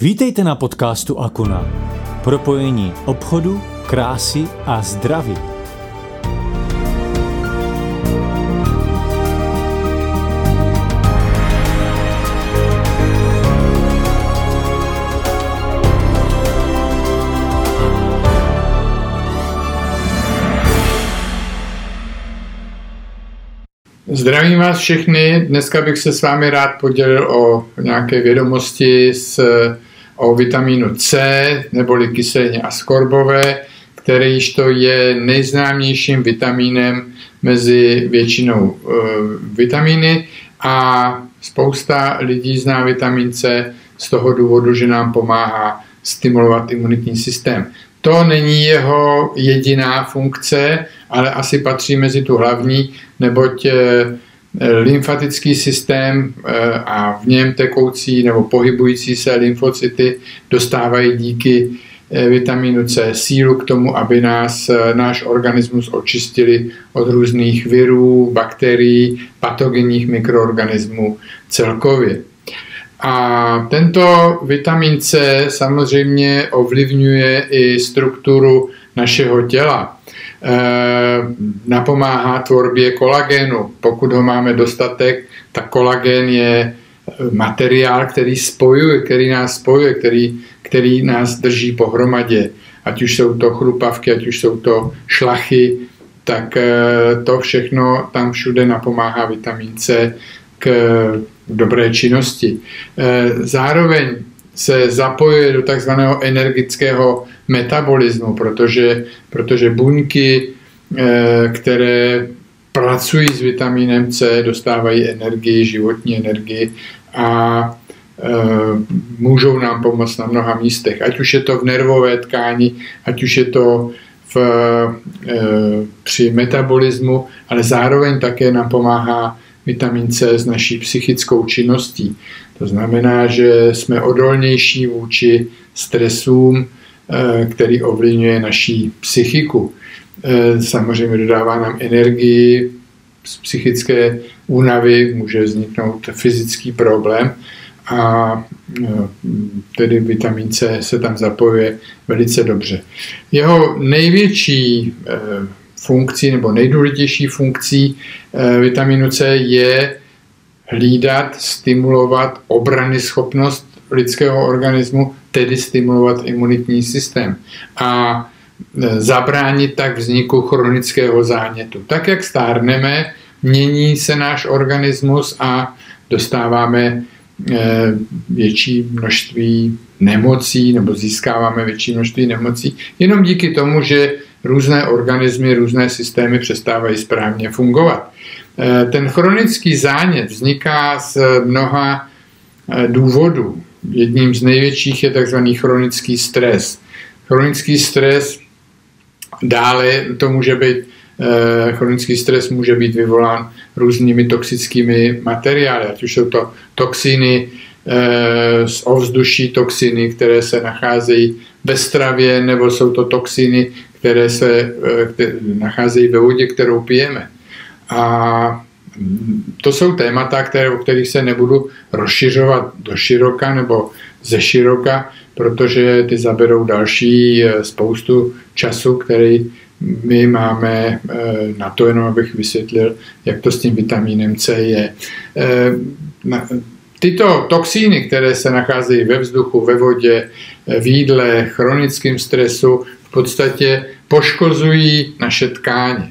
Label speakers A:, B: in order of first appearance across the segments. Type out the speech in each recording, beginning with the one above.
A: Vítejte na podcastu Akuna. Propojení obchodu, krásy a zdraví.
B: Zdravím vás všechny. Dneska bych se s vámi rád podělil o nějaké vědomosti s, o vitamínu C, neboli kyselině askorbové, kterýž to je nejznámějším vitamínem mezi většinou e, vitamíny a spousta lidí zná vitamin C z toho důvodu, že nám pomáhá stimulovat imunitní systém. To není jeho jediná funkce, ale asi patří mezi tu hlavní, neboť eh, lymfatický systém eh, a v něm tekoucí nebo pohybující se lymfocyty dostávají díky eh, vitamínu C sílu k tomu, aby nás náš organismus očistili od různých virů, bakterií, patogenních mikroorganismů celkově. A tento vitamin C samozřejmě ovlivňuje i strukturu našeho těla. E, napomáhá tvorbě kolagénu. Pokud ho máme dostatek, tak kolagén je materiál, který spojuje, který nás spojuje, který, který nás drží pohromadě. Ať už jsou to chrupavky, ať už jsou to šlachy, tak e, to všechno tam všude napomáhá vitamin C k dobré činnosti. Eh, zároveň se zapojuje do takzvaného energického metabolismu, protože, protože buňky, eh, které pracují s vitamínem C, dostávají energii, životní energii a eh, můžou nám pomoct na mnoha místech. Ať už je to v nervové tkáni, ať už je to v, při metabolismu, ale zároveň také nám pomáhá vitamin C s naší psychickou činností. To znamená, že jsme odolnější vůči stresům, eh, který ovlivňuje naší psychiku. Eh, samozřejmě dodává nám energii, z psychické únavy může vzniknout fyzický problém a eh, tedy vitamin C se tam zapojuje velice dobře. Jeho největší funkcí nebo nejdůležitější funkcí eh, vitaminu C je hlídat, stimulovat obrany schopnost lidského organismu, tedy stimulovat imunitní systém a eh, zabránit tak vzniku chronického zánětu. Tak, jak stárneme, mění se náš organismus a dostáváme eh, větší množství nemocí nebo získáváme větší množství nemocí jenom díky tomu, že různé organismy, různé systémy přestávají správně fungovat. Eh, ten chronický zánět vzniká z mnoha eh, důvodů. Jedním z největších je tzv. chronický stres. Chronický stres dále to může být eh, chronický stres může být vyvolán různými toxickými materiály, ať už jsou to toxiny z ovzduší, toxiny, které se nacházejí ve stravě, nebo jsou to toxiny, které se eh, které nacházejí ve vodě, kterou pijeme. A to jsou témata, které, o kterých se nebudu rozšiřovat do široka nebo ze široka, protože ty zaberou další eh, spoustu času, který my máme eh, na to, jenom abych vysvětlil, jak to s tím vitamínem C je. Tyto toxíny, které se nacházejí ve vzduchu, ve vodě, v jídle, chronickém stresu, podstatě poškozují naše tkáně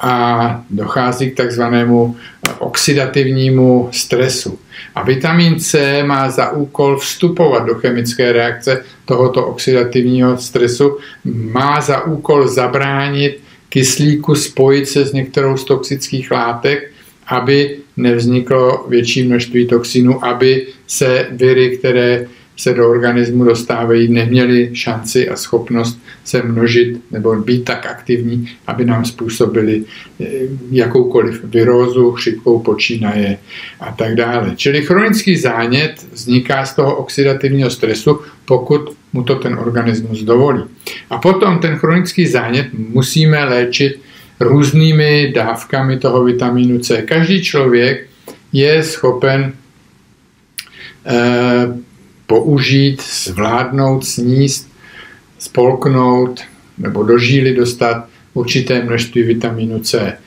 B: a dochází k takzvanému oxidativnímu stresu. A vitamin C má za úkol vstupovat do chemické reakce tohoto oxidativního stresu, má za úkol zabránit kyslíku spojit se s některou z toxických látek, aby nevzniklo větší množství toxinů, aby se viry, které se do organismu dostávají, neměli šanci a schopnost se množit nebo být tak aktivní, aby nám způsobili eh, jakoukoliv virózu, chřipkou počínaje a tak dále. Čili chronický zánět vzniká z toho oxidativního stresu, pokud mu to ten organismus dovolí. A potom ten chronický zánět musíme léčit různými dávkami toho vitamínu C. Každý člověk je schopen eh, použít, zvládnout, sníst, spolknout nebo do žíly dostat určité množství vitamínu C.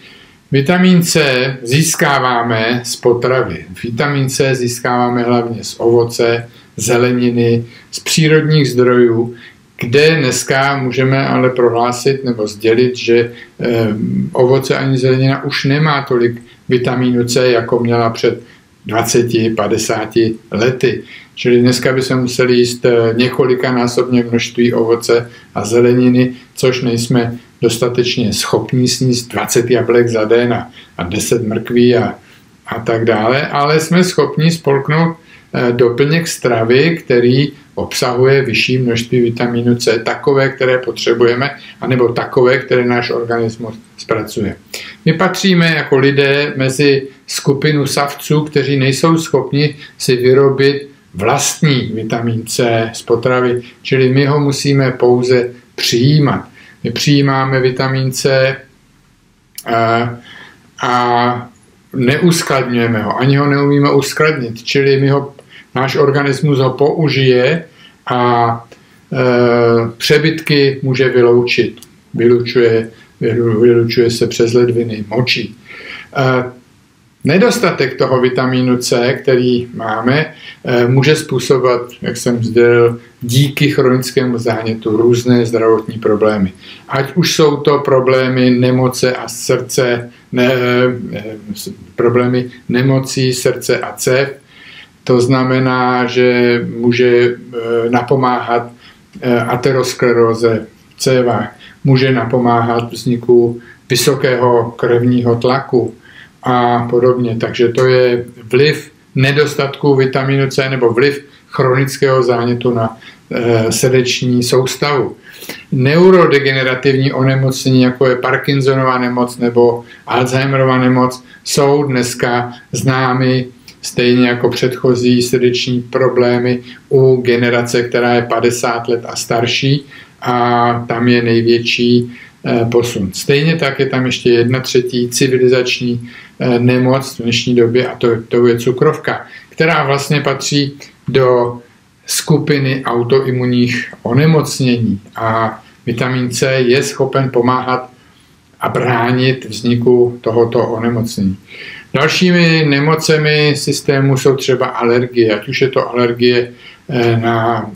B: Vitamin C získáváme z potravy. Vitamin C získáváme hlavně z ovoce, zeleniny, z přírodních zdrojů, kde dneska můžeme ale prohlásit nebo sdělit, že eh, ovoce ani zelenina už nemá tolik vitamínu C, jako měla před 20-50 lety. Čili dneska by se museli jíst eh, několikanásobně množství ovoce a zeleniny, což nejsme dostatečně schopní sníst 20 jablek za den a, a 10 mrkví a, a tak dále, ale jsme schopni spolknout eh, doplněk stravy, který obsahuje vyšší množství vitamínu C, takové, které potřebujeme, anebo takové, které náš organismus zpracuje. My patříme jako lidé mezi skupinu savců, kteří nejsou schopni si vyrobit vlastní vitamin C z potravy, čili my ho musíme pouze přijímat. My přijímáme vitamin C a, a neuskladňujeme ho, ani ho neumíme uskladnit, čili my ho, náš organismus ho použije a e, přebytky může vyloučit. Vylučuje, vylučuje se přes ledviny, močí. E, Nedostatek toho vitamínu C, který máme, eh, může způsobovat, jak jsem sdělil, díky chronickému zánětu různé zdravotní problémy. Ať už jsou to problémy nemoce a srdce, ne, eh, problémy nemocí srdce a cev, to znamená, že může eh, napomáhat ateroskleróze v cévách, může napomáhat vzniku vysokého krevního tlaku, a podobně. Takže to je vliv nedostatku vitamínu C nebo vliv chronického zánětu na e, srdeční soustavu. Neurodegenerativní onemocnění, jako je Parkinsonova nemoc nebo Alzheimerova nemoc, jsou dneska známy stejně jako předchozí srdeční problémy u generace, která je 50 let a starší a tam je největší Eh, posun. Stejně tak je tam ještě jedna třetí civilizační eh, nemoc v dnešní době a to, to je cukrovka, která vlastně patří do skupiny autoimunních onemocnění a vitamin C je schopen pomáhat a bránit vzniku tohoto onemocnění. Dalšími nemocemi systému jsou třeba alergie, ať už je to alergie eh, na,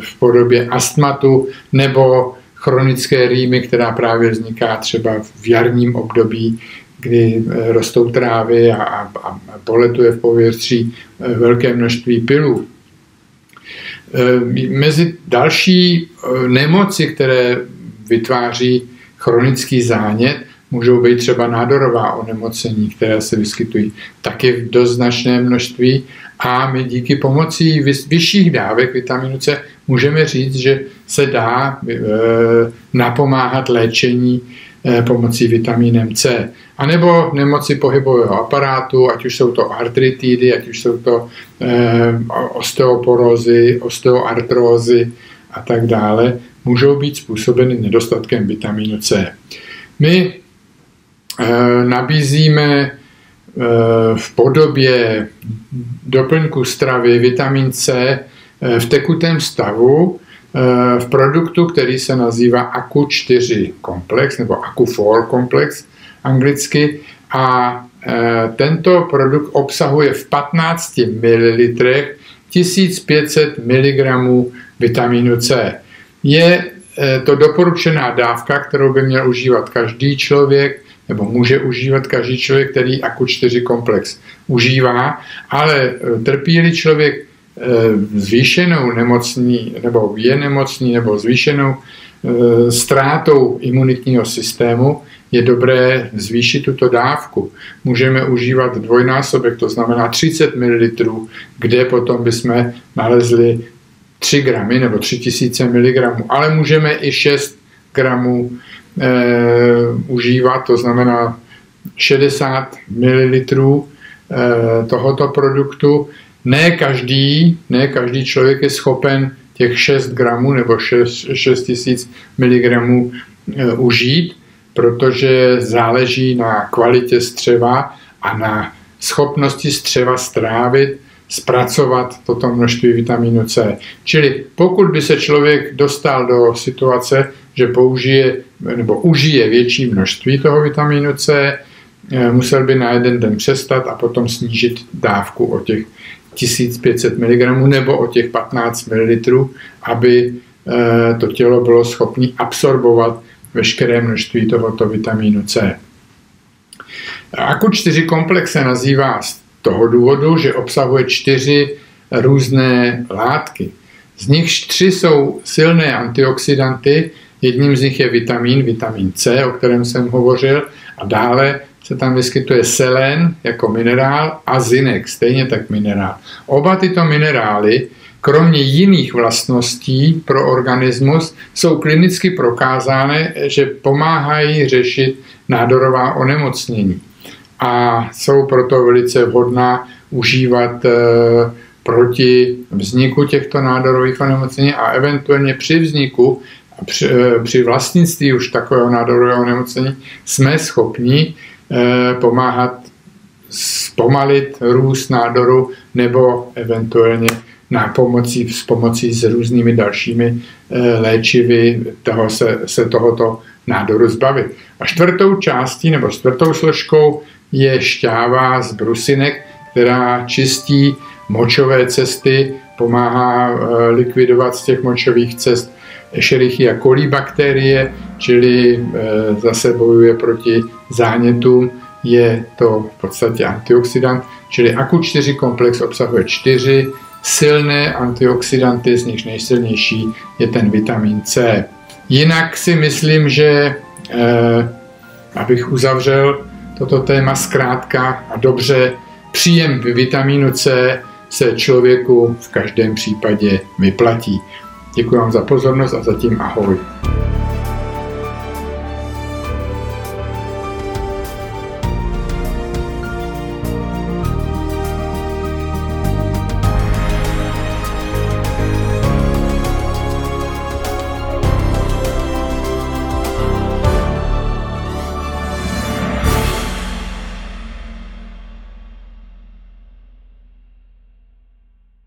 B: v podobě astmatu nebo chronické rýmy, která právě vzniká třeba v jarním období, kdy eh, rostou trávy a, a, a poletuje v povětří eh, velké množství pilů. Eh, mezi další nemoci, které vytváří chronický zánět, můžou být třeba nádorová onemocnění, která se vyskytují taky v dost značné množství a my díky pomocí vyšších dávek vitaminu C můžeme říct, že se dá e, napomáhat léčení e, pomocí vitamínem C. A nebo nemoci pohybového aparátu, ať už jsou to artritidy, ať už jsou to e, osteoporózy, osteoartrózy a tak dále, můžou být způsobeny nedostatkem vitamínu C. My nabízíme v podobě doplňku stravy vitamin C Eh, v tekutém stavu eh, v produktu, který se nazývá ACU4 komplex nebo ACU4 komplex anglicky a eh, tento produkt obsahuje v 15 ml 1500 mg vitamínu C. Je to doporučená dávka, kterou by měl užívat každý člověk, nebo může užívat každý člověk, který ACU4 komplex užívá, ale trpí člověk Eh, zvýšenou nemocní, nebo je nemocný, nebo zvýšenou eh, ztrátou imunitního systému, je dobré zvýšit tuto dávku. Můžeme užívat dvojnásobek, to znamená 30 ml, kde potom bychom nalezli 3 gramy nebo 3000 mg, ale můžeme i 6 gramů e, užívat, to znamená 60 ml e, tohoto produktu. Ne každý, ne každý člověk je schopen těch 6 gramů nebo 6, 6 tisíc miligramů e, užít, protože záleží na kvalitě střeva a na schopnosti střeva strávit zpracovat toto množství vitamínu C. Čili pokud by se člověk dostal do situace, že použije nebo užije větší množství toho vitamínu C, eh, musel by na jeden den přestat a potom snížit dávku o těch 1500 mg nebo o těch 15 ml, aby eh, to tělo bylo schopné absorbovat veškeré množství tohoto vitamínu C. Aku 4 komplex se nazývá toho důvodu, že obsahuje čtyři různé látky. Z nich tři jsou silné antioxidanty, jedním z nich je vitamin, vitamin C, o kterém jsem hovořil, a dále se tam vyskytuje selen jako minerál a zinek, stejně tak minerál. Oba tyto minerály, kromě jiných vlastností pro organismus, jsou klinicky prokázány, že pomáhají řešit nádorová onemocnění a jsou proto velice vhodná užívat eh, proti vzniku těchto nádorových onemocnění a eventuálně při vzniku, při, eh, při vlastnictví už takového nádorového onemocnění jsme schopni eh, pomáhat zpomalit růst nádoru nebo eventuálně na pomocí, s pomocí s různými dalšími léčivy toho se, se tohoto nádoru zbavit. A čtvrtou částí nebo čtvrtou složkou je šťáva z brusinek, která čistí močové cesty, pomáhá eh, likvidovat z těch močových cest Escherichia coli bakterie, čili eh, zase bojuje proti zánětům, je to v podstatě antioxidant, čili AKU4 komplex obsahuje čtyři silné antioxidanty, z nich nejsilnější je ten vitamin C. Jinak si myslím, že eh, abych uzavřel toto téma zkrátka a dobře, příjem vitamínu C se člověku v každém případě vyplatí. Děkuji vám za pozornost a zatím ahoj.